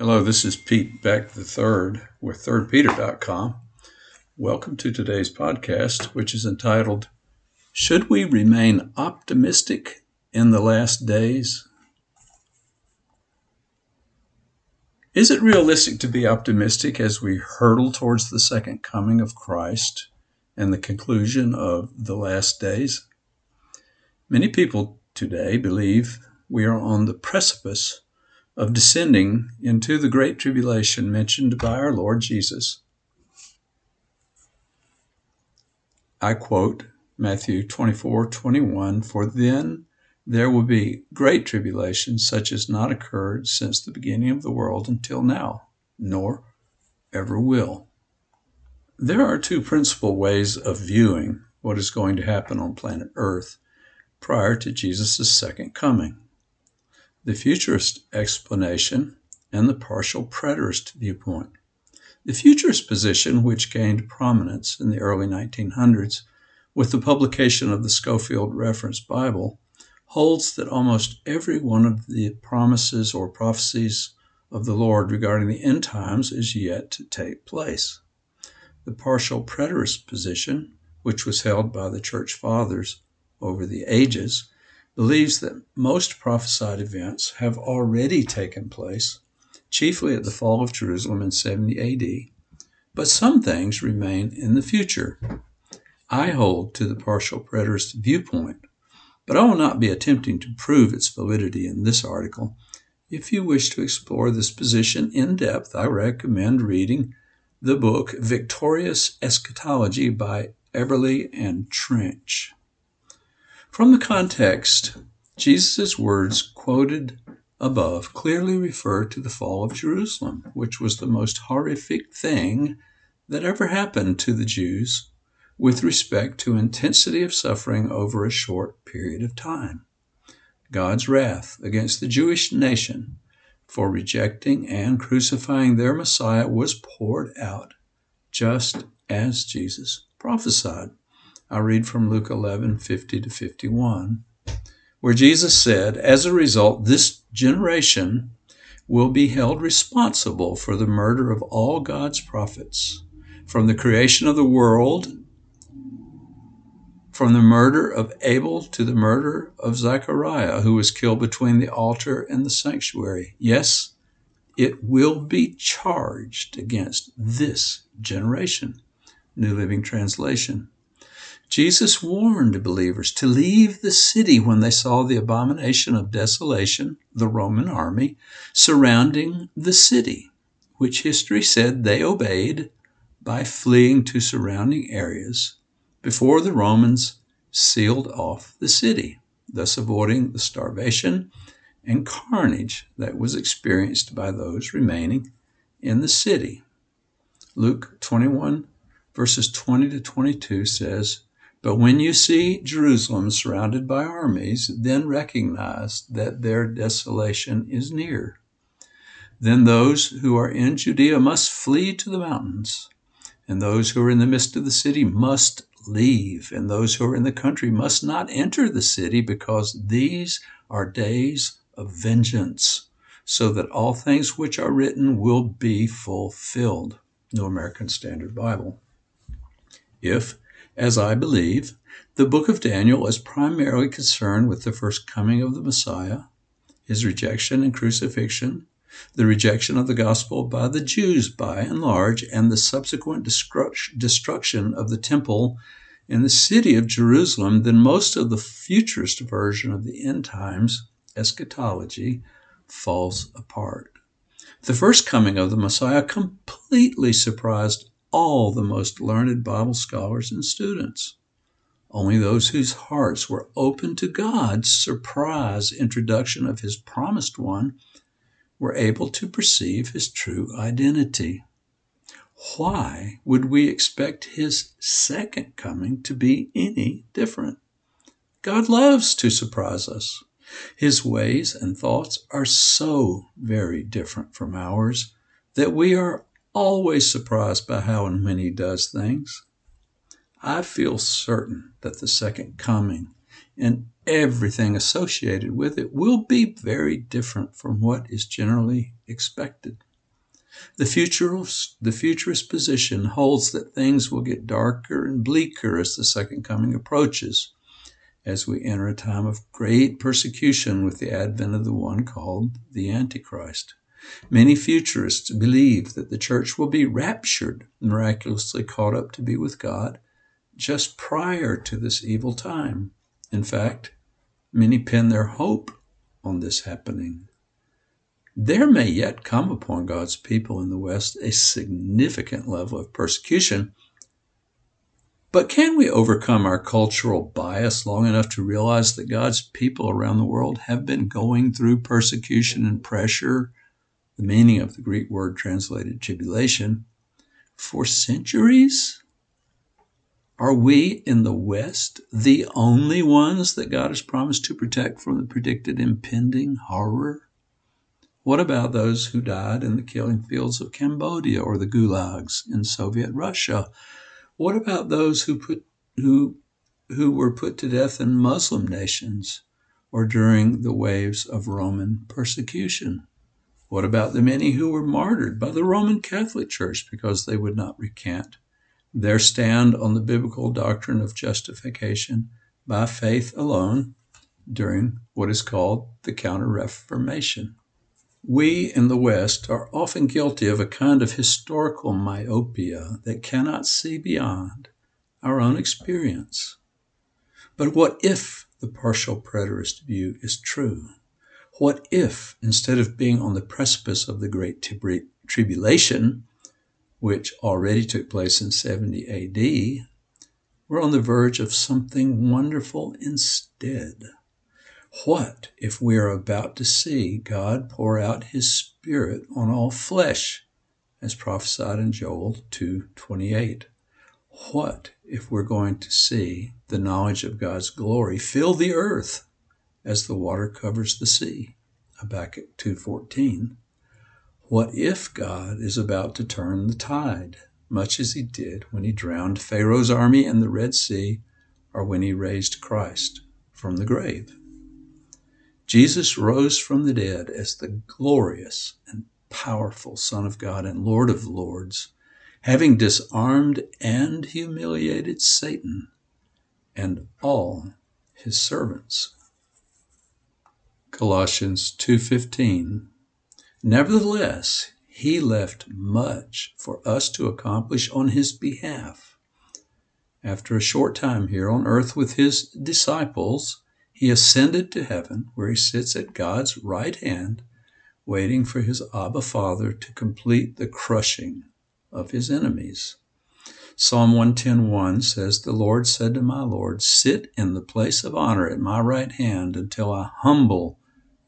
Hello, this is Pete Beck III with thirdpeter.com. Welcome to today's podcast, which is entitled Should We Remain Optimistic in the Last Days? Is it realistic to be optimistic as we hurtle towards the second coming of Christ and the conclusion of the last days? Many people today believe we are on the precipice of descending into the great tribulation mentioned by our Lord Jesus. I quote Matthew 24 21 For then there will be great tribulation, such as not occurred since the beginning of the world until now, nor ever will. There are two principal ways of viewing what is going to happen on planet Earth prior to Jesus' second coming the futurist explanation, and the partial preterist viewpoint. The futurist position, which gained prominence in the early 1900s with the publication of the Scofield Reference Bible, holds that almost every one of the promises or prophecies of the Lord regarding the end times is yet to take place. The partial preterist position, which was held by the church fathers over the ages, believes that most prophesied events have already taken place, chiefly at the fall of Jerusalem in 70 AD, but some things remain in the future. I hold to the partial preterist viewpoint, but I will not be attempting to prove its validity in this article. If you wish to explore this position in depth, I recommend reading the book Victorious Eschatology by Eberle and Trench. From the context, Jesus' words quoted above clearly refer to the fall of Jerusalem, which was the most horrific thing that ever happened to the Jews with respect to intensity of suffering over a short period of time. God's wrath against the Jewish nation for rejecting and crucifying their Messiah was poured out just as Jesus prophesied. I read from Luke 11 50 to 51, where Jesus said, As a result, this generation will be held responsible for the murder of all God's prophets, from the creation of the world, from the murder of Abel to the murder of Zechariah, who was killed between the altar and the sanctuary. Yes, it will be charged against this generation. New Living Translation. Jesus warned believers to leave the city when they saw the abomination of desolation, the Roman army, surrounding the city, which history said they obeyed by fleeing to surrounding areas before the Romans sealed off the city, thus avoiding the starvation and carnage that was experienced by those remaining in the city. Luke 21, verses 20 to 22 says, but when you see Jerusalem surrounded by armies, then recognize that their desolation is near. Then those who are in Judea must flee to the mountains, and those who are in the midst of the city must leave, and those who are in the country must not enter the city, because these are days of vengeance, so that all things which are written will be fulfilled. New American Standard Bible. If as I believe, the book of Daniel is primarily concerned with the first coming of the Messiah, his rejection and crucifixion, the rejection of the gospel by the Jews by and large, and the subsequent destruction of the temple in the city of Jerusalem, then most of the futurist version of the end times eschatology falls apart. The first coming of the Messiah completely surprised all the most learned Bible scholars and students. Only those whose hearts were open to God's surprise introduction of His promised one were able to perceive His true identity. Why would we expect His second coming to be any different? God loves to surprise us. His ways and thoughts are so very different from ours that we are always surprised by how and when he does things. I feel certain that the second coming and everything associated with it will be very different from what is generally expected. The futurist, the futurist position holds that things will get darker and bleaker as the second coming approaches, as we enter a time of great persecution with the advent of the one called the Antichrist. Many futurists believe that the church will be raptured, miraculously caught up to be with God, just prior to this evil time. In fact, many pin their hope on this happening. There may yet come upon God's people in the West a significant level of persecution. But can we overcome our cultural bias long enough to realize that God's people around the world have been going through persecution and pressure the meaning of the Greek word translated tribulation, for centuries? Are we in the West the only ones that God has promised to protect from the predicted impending horror? What about those who died in the killing fields of Cambodia or the gulags in Soviet Russia? What about those who put who who were put to death in Muslim nations or during the waves of Roman persecution? What about the many who were martyred by the Roman Catholic Church because they would not recant their stand on the biblical doctrine of justification by faith alone during what is called the Counter Reformation? We in the West are often guilty of a kind of historical myopia that cannot see beyond our own experience. But what if the partial preterist view is true? What if, instead of being on the precipice of the Great Tribulation, which already took place in 70 AD, we're on the verge of something wonderful instead? What if we are about to see God pour out his spirit on all flesh, as prophesied in Joel 2:28? What if we're going to see the knowledge of God's glory fill the earth as the water covers the sea. Habakkuk 2.14. What if God is about to turn the tide, much as he did when he drowned Pharaoh's army in the Red Sea or when he raised Christ from the grave? Jesus rose from the dead as the glorious and powerful Son of God and Lord of Lords, having disarmed and humiliated Satan and all his servants. Colossians 2:15 Nevertheless he left much for us to accomplish on his behalf. After a short time here on earth with his disciples, he ascended to heaven where he sits at God's right hand, waiting for his Abba Father to complete the crushing of his enemies. Psalm 110:1 says, The Lord said to my Lord, Sit in the place of honor at my right hand until I humble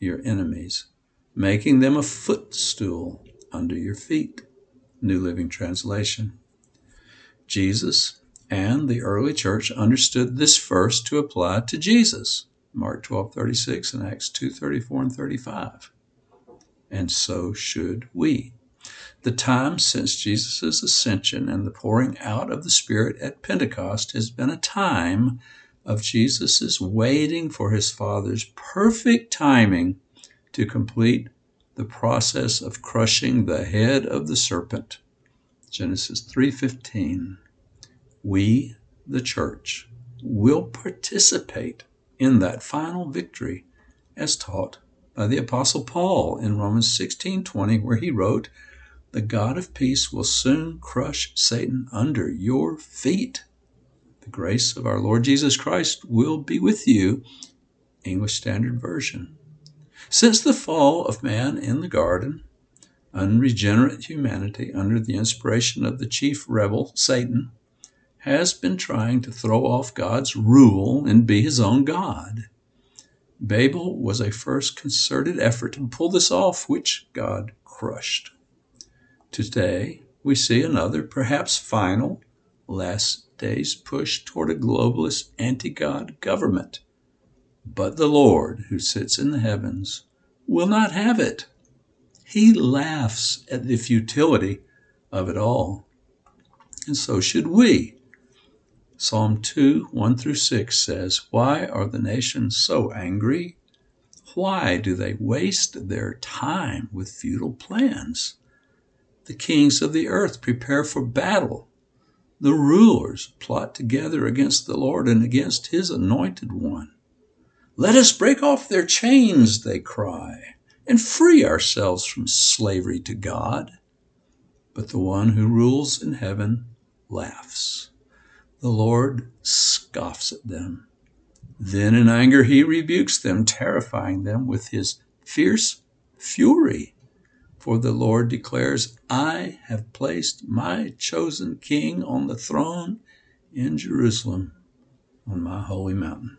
your enemies, making them a footstool under your feet. New Living Translation. Jesus and the early church understood this verse to apply to Jesus. Mark 12:36 and Acts 2:34 and 35. And so should we. The time since Jesus' ascension and the pouring out of the Spirit at Pentecost has been a time of Jesus' waiting for his Father's perfect timing to complete the process of crushing the head of the serpent. Genesis 3:15. We, the church, will participate in that final victory as taught by the apostle Paul in Romans 16:20 where he wrote, "The God of peace will soon crush Satan under your feet." The grace of our Lord Jesus Christ will be with you. English Standard Version. Since the fall of man in the garden, unregenerate humanity, under the inspiration of the chief rebel, Satan, has been trying to throw off God's rule and be his own God. Babel was a first concerted effort to pull this off, which God crushed. Today, we see another, perhaps final, last days push toward a globalist anti God government. But the Lord, who sits in the heavens, will not have it. He laughs at the futility of it all. And so should we. Psalm 2 1 through 6 says, Why are the nations so angry? Why do they waste their time with futile plans? The kings of the earth prepare for battle. The rulers plot together against the Lord and against his anointed one. Let us break off their chains, they cry, and free ourselves from slavery to God. But the one who rules in heaven laughs. The Lord scoffs at them. Then in anger he rebukes them, terrifying them with his fierce fury. For the Lord declares, I have placed my chosen king on the throne in Jerusalem, on my holy mountain.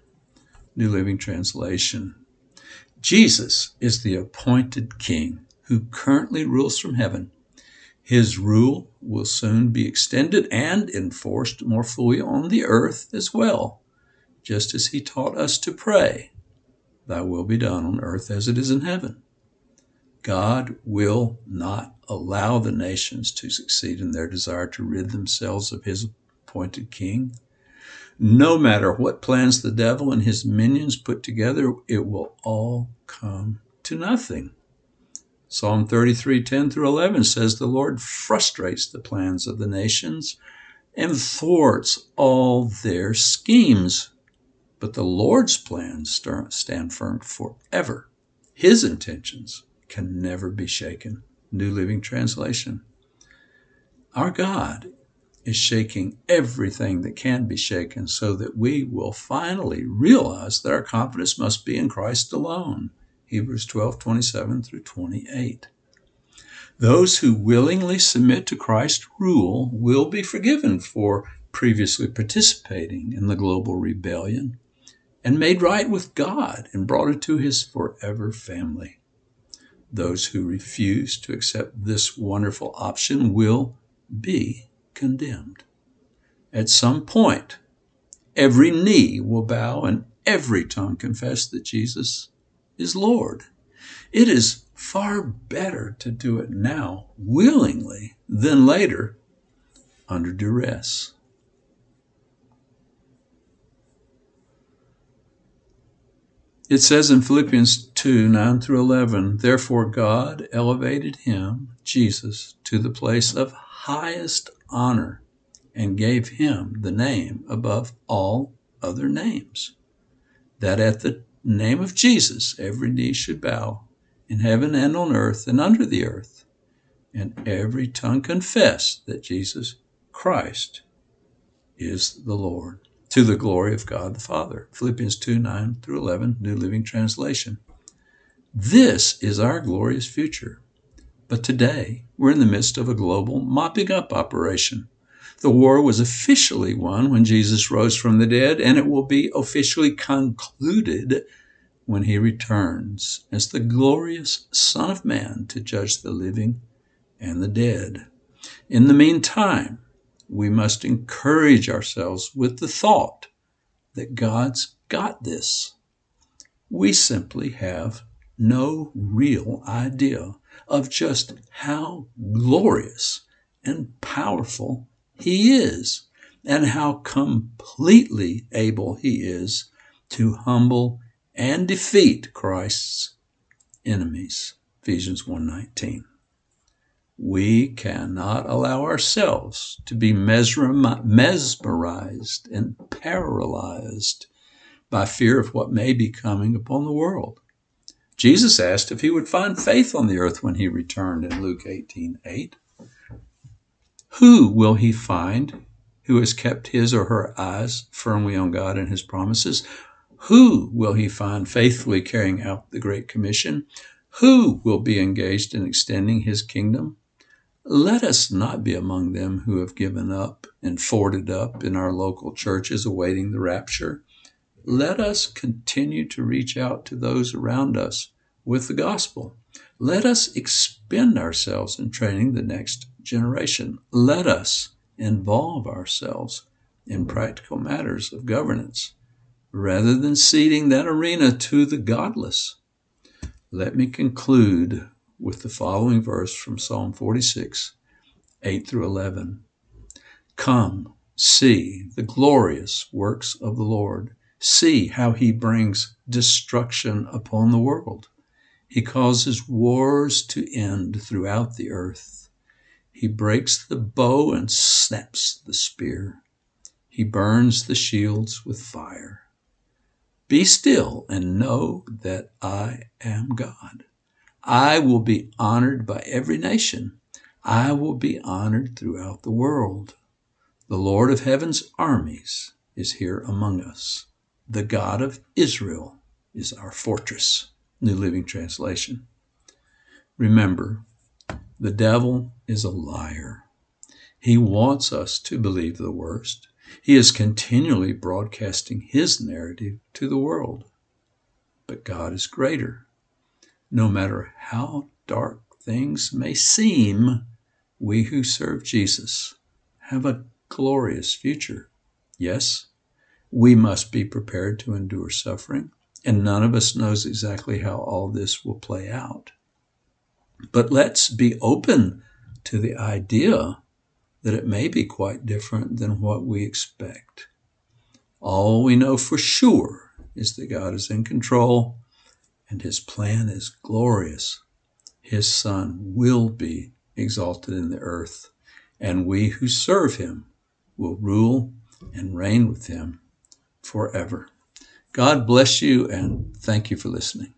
New Living Translation. Jesus is the appointed king who currently rules from heaven. His rule will soon be extended and enforced more fully on the earth as well, just as he taught us to pray, Thy will be done on earth as it is in heaven. God will not allow the nations to succeed in their desire to rid themselves of his appointed king. No matter what plans the devil and his minions put together, it will all come to nothing. Psalm 33, 10 through 11 says, The Lord frustrates the plans of the nations and thwarts all their schemes. But the Lord's plans stand firm forever. His intentions can never be shaken. New Living Translation. Our God is shaking everything that can be shaken so that we will finally realize that our confidence must be in Christ alone. Hebrews 12, 27 through 28. Those who willingly submit to Christ's rule will be forgiven for previously participating in the global rebellion and made right with God and brought into his forever family. Those who refuse to accept this wonderful option will be condemned. At some point, every knee will bow and every tongue confess that Jesus is Lord. It is far better to do it now willingly than later under duress. It says in Philippians 2 9 through 11, Therefore God elevated him, Jesus, to the place of highest honor and gave him the name above all other names, that at the name of Jesus every knee should bow in heaven and on earth and under the earth, and every tongue confess that Jesus Christ is the Lord to the glory of God the Father. Philippians 2 9 through 11, New Living Translation. This is our glorious future. But today, we're in the midst of a global mopping up operation. The war was officially won when Jesus rose from the dead, and it will be officially concluded when he returns as the glorious Son of Man to judge the living and the dead. In the meantime, we must encourage ourselves with the thought that God's got this. We simply have no real idea of just how glorious and powerful He is and how completely able He is to humble and defeat Christ's enemies. Ephesians 1:19 we cannot allow ourselves to be mesmerized and paralyzed by fear of what may be coming upon the world. Jesus asked if he would find faith on the earth when he returned in Luke 18 8. Who will he find who has kept his or her eyes firmly on God and his promises? Who will he find faithfully carrying out the Great Commission? Who will be engaged in extending his kingdom? Let us not be among them who have given up and forted up in our local churches awaiting the rapture. Let us continue to reach out to those around us with the gospel. Let us expend ourselves in training the next generation. Let us involve ourselves in practical matters of governance rather than ceding that arena to the godless. Let me conclude with the following verse from Psalm 46, 8 through 11. Come, see the glorious works of the Lord. See how he brings destruction upon the world. He causes wars to end throughout the earth. He breaks the bow and snaps the spear. He burns the shields with fire. Be still and know that I am God. I will be honored by every nation. I will be honored throughout the world. The Lord of heaven's armies is here among us. The God of Israel is our fortress. New Living Translation. Remember, the devil is a liar. He wants us to believe the worst. He is continually broadcasting his narrative to the world. But God is greater. No matter how dark things may seem, we who serve Jesus have a glorious future. Yes, we must be prepared to endure suffering, and none of us knows exactly how all this will play out. But let's be open to the idea that it may be quite different than what we expect. All we know for sure is that God is in control and his plan is glorious. His Son will be exalted in the earth, and we who serve him will rule and reign with him forever. God bless you and thank you for listening.